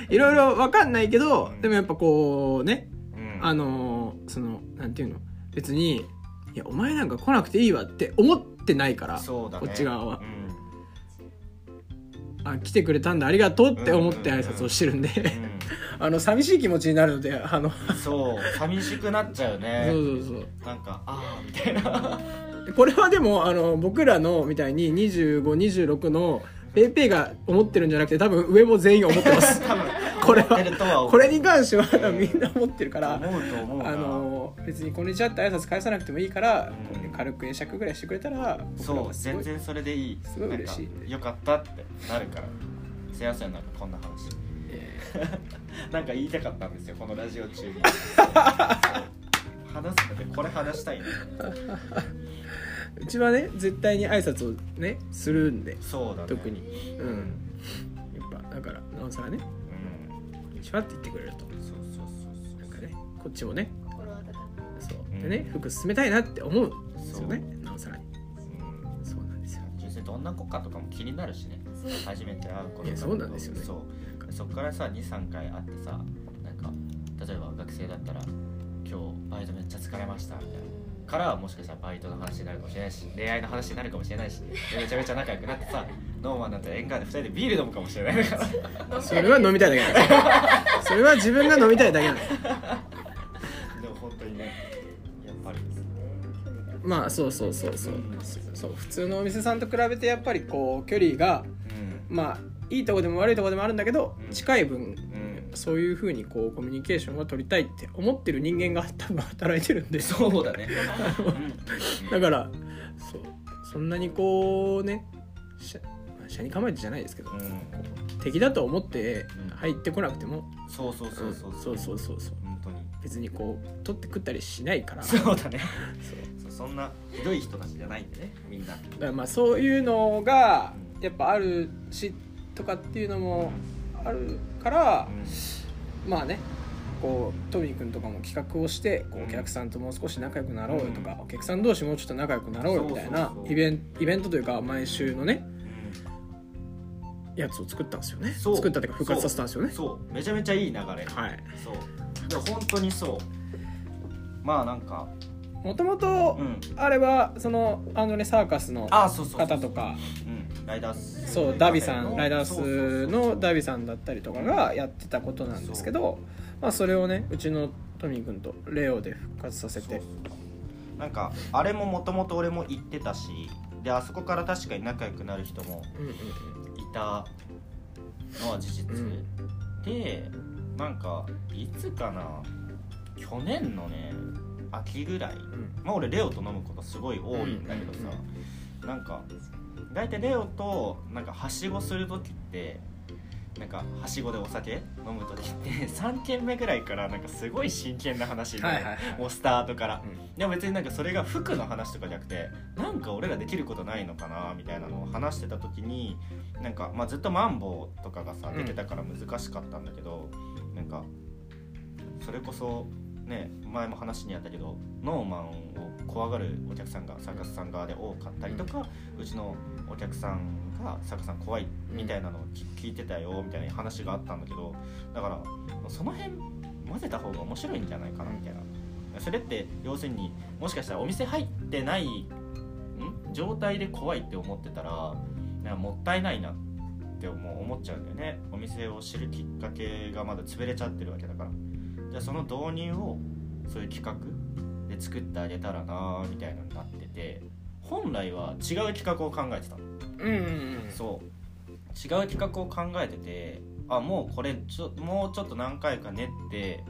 いろいろ分かんないけどでもやっぱこうね
うん。
あのーそのなんていうの？別にいやお前なんか来なくていいわって思ってないから
そうだね。
こっち側は。
うん。
あ来てくれたんだありがとうって思って挨拶をしてるんで、あの寂しい気持ちになるのであの
うんそう寂しくなっちゃうね。
そうそうそう。
なんかああみたいな。
でこれはでもあの僕らのみたいに2526のペイペイが思ってるんじゃなくて多分上も全員思ってます。
多分。
これは
思ってるとは思う。
これに関してはみんな思ってるから
思うと思うな。
あの別に「こんにちは」って挨拶返さなくてもいいから、
うん。
軽く会釈ぐらいしてくれたら
そう全然それでいい。
すごい嬉しい。
よかったってなるから。すいませんなんかこんな話。
え
なんか言いたかったんですよこのラジオ中に。そう話すってこれ話したいね
ーうちはね絶対に挨拶をねするんで。
そうだね。
特に。
う
うん。んやっぱだからなおさらね。
うん「
こんにちは」って言ってくれると。
そうそうそう。
なんかねこっちもねでね服進めたいなって思う。んですよね。なおさらに。
うん。
そうなんですよ
純粋にどんな子かとかも気になるしね。初めて会う子とか
そうなんですよね。
そう。そっからさ23回会ってさなんか例えば学生だったら「今日バイトめっちゃ疲れました」みたいな。からはもしかしたらバイトの話になるかもしれないし恋愛の話になるかもしれないしでめちゃめちゃ仲良くなってさ ノーマンだったら縁側で2人でビール飲むかもしれない。か ら
それは飲みたいだけだ それは自分が飲みたいだけなの。
でも本当にね
まあそうそうそうそう。
うん。
そう普通のお店さんと比べてやっぱりこう距離が
うん。
まあいいとこでも悪いとこでもあるんだけど
うん。
近い分
うん。
そういうふうにこうコミュニケーションが取りたいって思ってる人間が多分働いてるんで。
そうだね。
だからそうそんなにこうねしゃまあ車に構えてじゃないですけど
うん、うん
敵だと思って
うん。
入ってこなくても。
そうそうそうそう。
そうそうそうそう別にこう取って食ったりしないから。
そうだね。
そう。
そんなひどい人たちじゃないんでねみんな。
だからまあそういうのがやっぱあるしとかっていうのもあるからまあねこうトミー君とかも企画をしてこう
うん。
お客さんともう少し仲良くなろうよとか、
うん。
お客さん同士もうちょっと仲良くなろうよみたいなイベンイベントというか毎週のね
うん。
やつを作ったんですよね。
そう。
作ったというか復活させたんですよね。
そう。めちゃめちゃいい流れ。
はい。
そうでも本当にそう。まあなんか。
もともと
うん。
あれはそのあのねサーカスの
あそうそうそう
方とか。
うん。ライダース。
そうダビさん。ライダースのダビさんだったりとかがやってたことなんですけど、まあ、それをねうちのトミー君とレオで復活させて。
なんかあれももともと俺も言ってたしであそこから確かに仲良くなる人も
うんうん。
いたのは事実、
うん。
でなんかいつかな去年のね秋ぐらい
うん。
まあ俺レオと飲むことすごい多いんだけどさ、なんか大体レオとなんかはしごする時ってなんかはしごでお酒飲む時って3軒目ぐらいからなんかすごい真剣な話になる、
はいはいはい。
もうスタートから、
う
でも別になんかそれが服の話とかじゃなくてなんか俺らできることないのかなみたいなのを話してた時になんか、まあ、ずっとマンボウとかがさ
うん。
出てたから難しかったんだけど、なんかそれこそね前も話にあったけどノーマンを怖がるお客さんがサーカスさん側で多かったりとか、うちのお客さんがサーカスさん怖いみたいなのを聞聞いてたよみたいな話があったんだけどだからその辺も混ぜた方が面白いんじゃないかなみたいな。それって要するにもしかしたらお店入ってないん？状態で怖いって思ってたらなんかもったいないなって思う思っちゃうんだよね。お店を知るきっかけがまだ潰れちゃってるわけだから。じゃあその導入をそういう企画で作ってあげたらなみたいなのになってて本来は違う企画を考えてたの。
うんうんうん。
そう。違う企画を考えててあもうこれちょもうちょっと何回か練って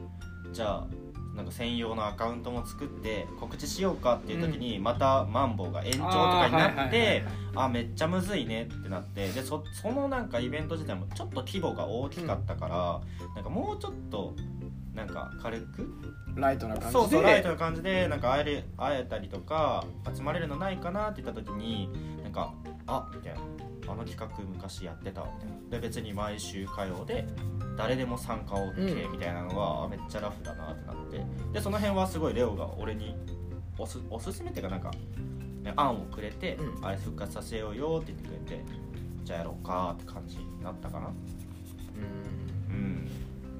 じゃあなんか専用のアカウントも作って告知しようかっていう時にまたマンボウが延長とかになってあめっちゃむずいねってなってでそそのなんかイベント自体もちょっと規模が大きかったから、なんかもうちょっとなんか軽く？
ライトな感じで？
そうそうライトな感じでなんか会える会えたりとか集まれるのないかなって言った時になんかあみたいなあの企画昔やってたみたいな。で別に毎週火曜で誰でも参加 OK
うん。
みたいなのが、あめっちゃラフだなってなって。でその辺はすごいレオが俺におすおすすめっていうかなんか、ね、案をくれて、
うん。
あれ復活させようよって言ってくれてじゃあやろうかって感じになったかな。
うん。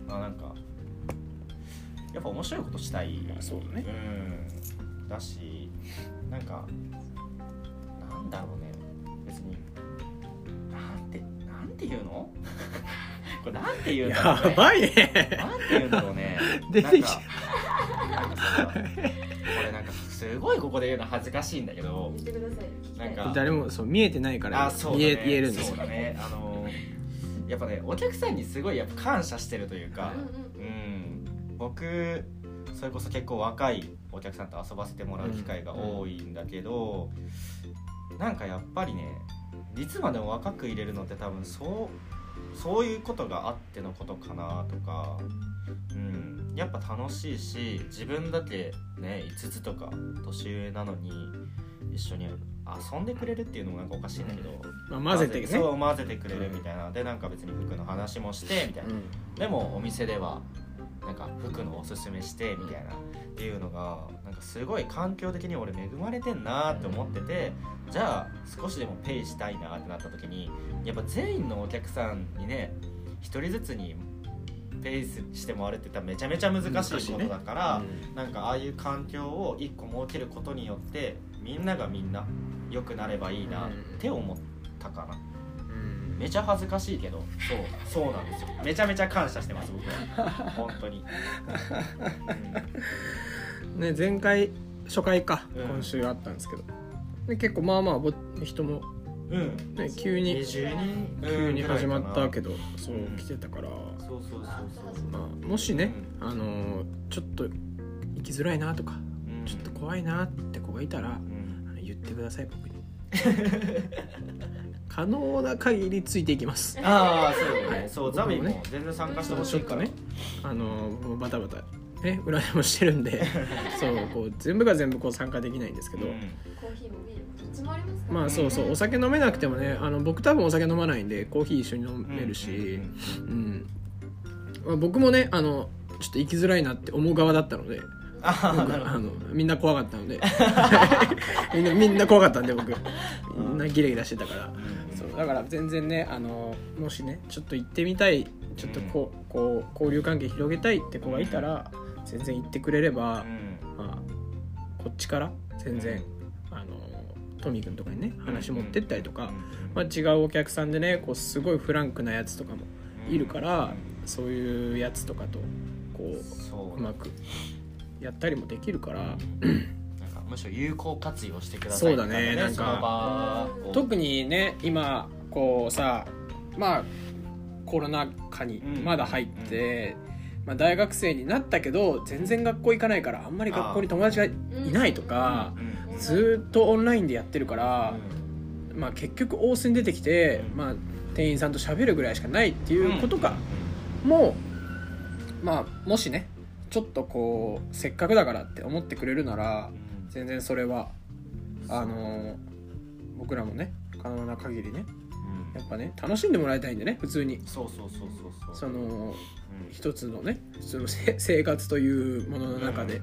うん。あなんかやっぱ面白いことしたい、
まあそうだね。
うん。だしなんかなんだろうねなんてなんて言うの？これなんて言うんだろうね。
やばいね。
なんて言うんだろうね。
出てき
なんかなんかさこれなんかすごいここで言うの恥ずかしいんだけど。
言ってください。
なんか
誰もそう見えてないから
あそうだね。
言え言えるんですよ。
そうだね。あのやっぱねお客さんにすごいやっぱ感謝してるというか、
うんうん
うん、僕それこそ結構若いお客さんと遊ばせてもらう機会が多いんだけど、なんかやっぱりねいつまでも若く入れるのって多分そうそういうことがあってのことかなとか、うん、やっぱ楽しいし自分だけね5つとか年上なのに一緒に遊んでくれるっていうのもなんかおかしいんだけど、
まあ、混ぜてね。
そう混ぜてくれるみたいな。でなんか別に服の話もしてみたいな。
うん。
でもお店ではなんか服のおすすめしてみたいなっていうのがなんかすごい環境的に俺恵まれてんなって思っててじゃあ少しでもペイしたいなってなった時にやっぱ全員のお客さんにね一人ずつにペイして回るって言ったらめちゃめちゃ難しいことだから、なんかああいう環境を一個設けることによってみんながみんな良くなればいいなって思ったかな。
うん
めちゃ恥ずかしいけどそうそうなんですよ。めちゃめちゃ感謝してます僕は。本当に、
ね前回初回か、
うん。
今週あったんですけど。で結構まあまあぼ人も、
うん、うん、
ね、急に
20人
急に始まったけ
ど
どそう
うん。
来てたから、
そうそうそうそう。
まあ、もしね、あのーちょっと行きづらいなとか
うん。
ちょっと怖いなって子がいたら、言ってください僕に 可能な限りついていきます。
ああそうだね。
はい。
そうザビも全然参加してほしいから。
ちょっとねあのバタバタね裏でもしてるんで そうこう全部が全部こう参加できないんですけど、
うん。
コーヒーもビールもどっちもありますから
まあそうそうお酒飲めなくてもねあの僕多分お酒飲まないんでコーヒー一緒に飲めるし、うんまあ、僕もねあのちょっと行きづらいなって思う側だったので
ああなるほ
あのみんな怖かったので。みんなみんな怖かったんで僕。みんなギラギラしてたからだから全然ねあのもしねちょっと行ってみたいちょっとこう,、こう交流関係広げたいって子がいたら全然行ってくれれば、
うん。
まあ、こっちから全然、あのトミー君とかにね話持ってったりとか、まあ、違うお客さんでねこうすごいフランクなやつとかもいるから、そういうやつとかとこ
そう
ううまくやったりもできるから、
むしろ有効活用してください
そうだねなんか。特にね今こうさまあコロナ禍に
うん。
まだ入って、まあ、大学生になったけど全然学校行かないからあんまり学校に友達がいないとか
うん
ずーっとオンラインでやってるから、まあ、結局大須に出てきて、
うん。
まあ、店員さんと喋るぐらいしかないっていうことか、もう、まあ、もしねちょっとこうせっかくだからって思ってくれるなら
うん
全然それはあの僕らもね可能な限りねやっぱね楽しんでもらいたいんでね普通に。
そうそうそうそうそう。
その
うん。
一つのね普通のせ 生活というものの中で、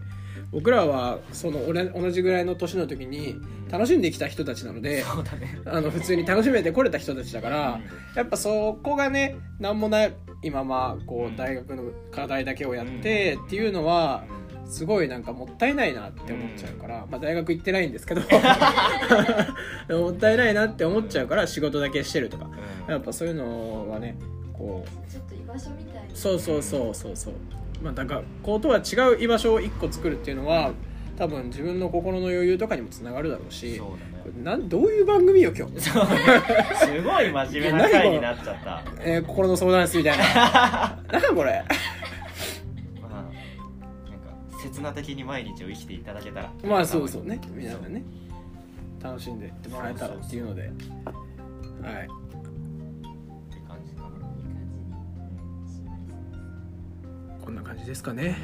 僕らはその俺同じぐらいの年の時に楽しんできた人たちなので、
そうだね。
あの普通に楽しめてこれた人たちだから、やっぱそこがね何もない今まあこ
うん。
う大学の課題だけをやってっていうのはすごいなんかもったいないなって思っちゃうから、まあ大学行ってないんですけど。もったいないなって思っちゃうから仕事だけしてるとか。
うん。
やっぱそういうのはねこう。
ちょっと居場所みたいな。
そうそうそうそうそう。まあだから学校とは違う居場所を一個作るっていうのは多分自分の心の余裕とかにもつながるだろうし
そう
こ
だね。
れなんどういう番組よ今日、
そうすごい真面目な回になっちゃった。
えー心の相談室みたいな。なんだこれ？
刹那的に毎日を生きていただけたら。
まあそうそうね。皆さんね。楽しんでってもらえたらっていうので。はい。こんな感じですかね。はい。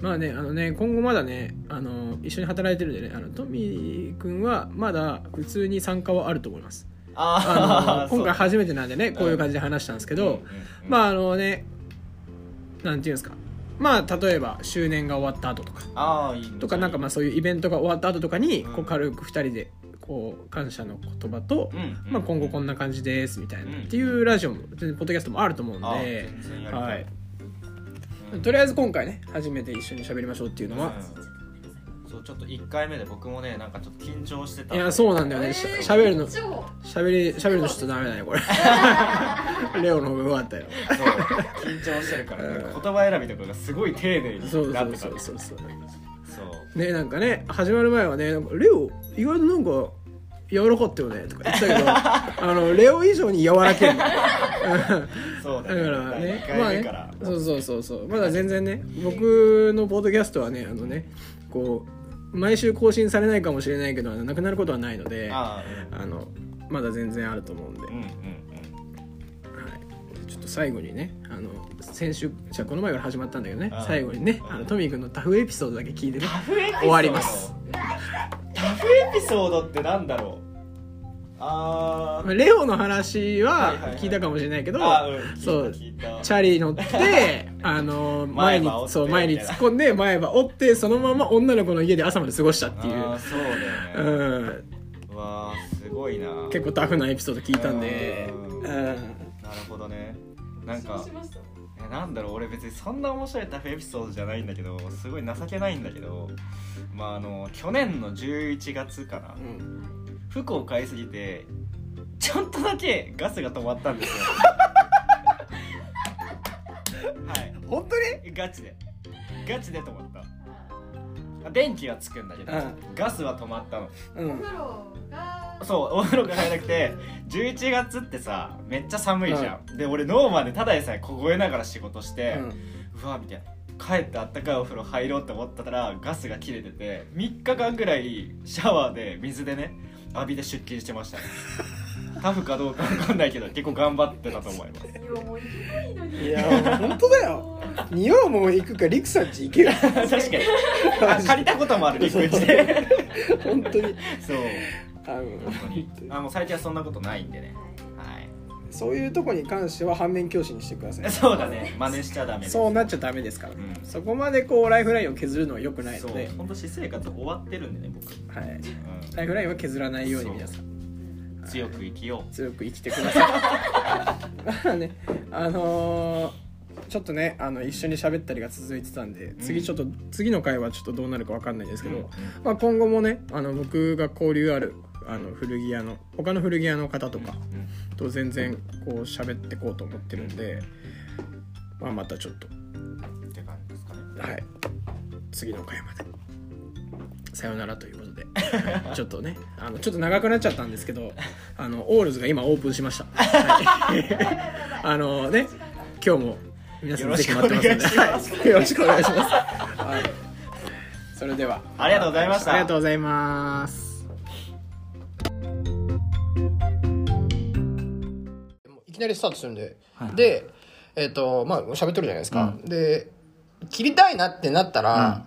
まあねあのね今後まだねあの一緒に働いてるんでねあのトミー君はまだ普通に参加はあると思います。あ
あ
の今回初めてなんでねこういう感じで話したんですけど、まああのねなんていうんですかまあ例えば周年が終わった後とか。
ああいいね。
とかなんかまあそういうイベントが終わった後とかに
うん。
こう軽く2人でこう感謝の言葉と、
うん
まあ、今後こんな感じですみたいな、
うん。
っていうラジオもポッドキャストもあると思うん
あ
で、はい、
うん
とりあえず今回ね初めて一緒に喋りましょうっていうのは、
うんそうちょっと1回目で僕もねなんかちょっと緊張してた。
いやそうなんだよね。しゃ喋るの
超
喋り喋るのちょっとダメだねこれ。レオの方が上手かったよ。
そう緊張してるから、ね、言葉選びとかがすごい丁寧に
そうそう
なってた
そうそうそう
そう
ねなんかね始まる前はねレオ意外となんか柔らかったよね。とか言ってたけど あのレオ以上に柔らけんの。
そうだ
だからねまあねそうそうそうそう。まだ全然ね僕のポッドキャストはねあのねこう毎週更新されないかもしれないけどなくなることはないのであ
あ
のまだ全然あると思うんで、
あうんうんうん。
はい、ちょっと最後にねあの先週じゃあこの前から始まったんだけどね。
あ
最後にね
うん
あのトミー君のタフエピソードだけ聞いてね。終わります。
タフエピソードってなんだろう？あー。
レオの話は聞いたかもしれないけど、
あうん。聞いた
そう
聞いた。
チャリ乗って あの前に
前歯折って
そう前に突っ込んで前歯折ってそのまま女の子の家で朝まで過ごしたっていう。
あーそうだよね、
うん、
うわーすごいな。
結構タフなエピソード聞いたんで、
うん。
うん、
なるほどね。なんかえなんだろう。俺別にそんな面白いタフエピソードじゃないんだけどすごい情けないんだけど。まああの去年の11月かな
うん
服を買いすぎてちょっとだけガスが止まったんですよ。はい。
本当に？
ガチで。ガチで止まった。あ電気はつくんだけど、
う
ガスは止まったの。
うん。
お風呂が。
そうお風呂が入らなくて11月ってさめっちゃ寒いじゃん、で俺ノーマンでただでさえ凍えながら仕事して、うわみたいな。帰ってあったかいお風呂入ろうって思ったらガスが切れてて3日間ぐらいシャワーで水でね浴びて出勤してましたね。タフかどうか分かんないけど結構頑張ってたと思います。
いやもう行けばいいのに。
いや本当だよ。匂いも行くかリクさんち行けよ。
確かに。あ借りたこともある陸地で。
本当に。
そう。
あの
あもう最近はそんなことないんでね。はい
そういうとこに関しては反面教師にしてください。
そうだね。真似しちゃダメです
そうなっちゃダメですから、
うん。
そこまでこうライフラインを削るのは良くないので、
本当私生活終わってるんでね僕、
はい、
う
ライフラインは削らないように皆さん。
ん、強く生きよう。
強く生きてください。まあねあのーちょっとねあの一緒に喋ったりが続いてたんで次ちょっと、次の回はちょっとどうなるか分かんないですけど、
うん。
まあ、今後もねあの僕が交流あるあの古着屋の他の古着屋の方とか
うん
と全然こう喋ってこうと思ってるんで、まあ、またちょっと。
って感じですかね。
はい。次の回まで。さよならということで。ちょっとねあのちょっと長くなっちゃったんですけどあのオールズが今オープンしました、はい。あのね今日も皆さんぜひ待ってますので。はい。よろしくお願いします、はい、それでは。
ありがとうございました。
ありがとうございますなりスタートするんで、でえっ、とまあ喋ってるじゃないですか、で切りたいなってなったら、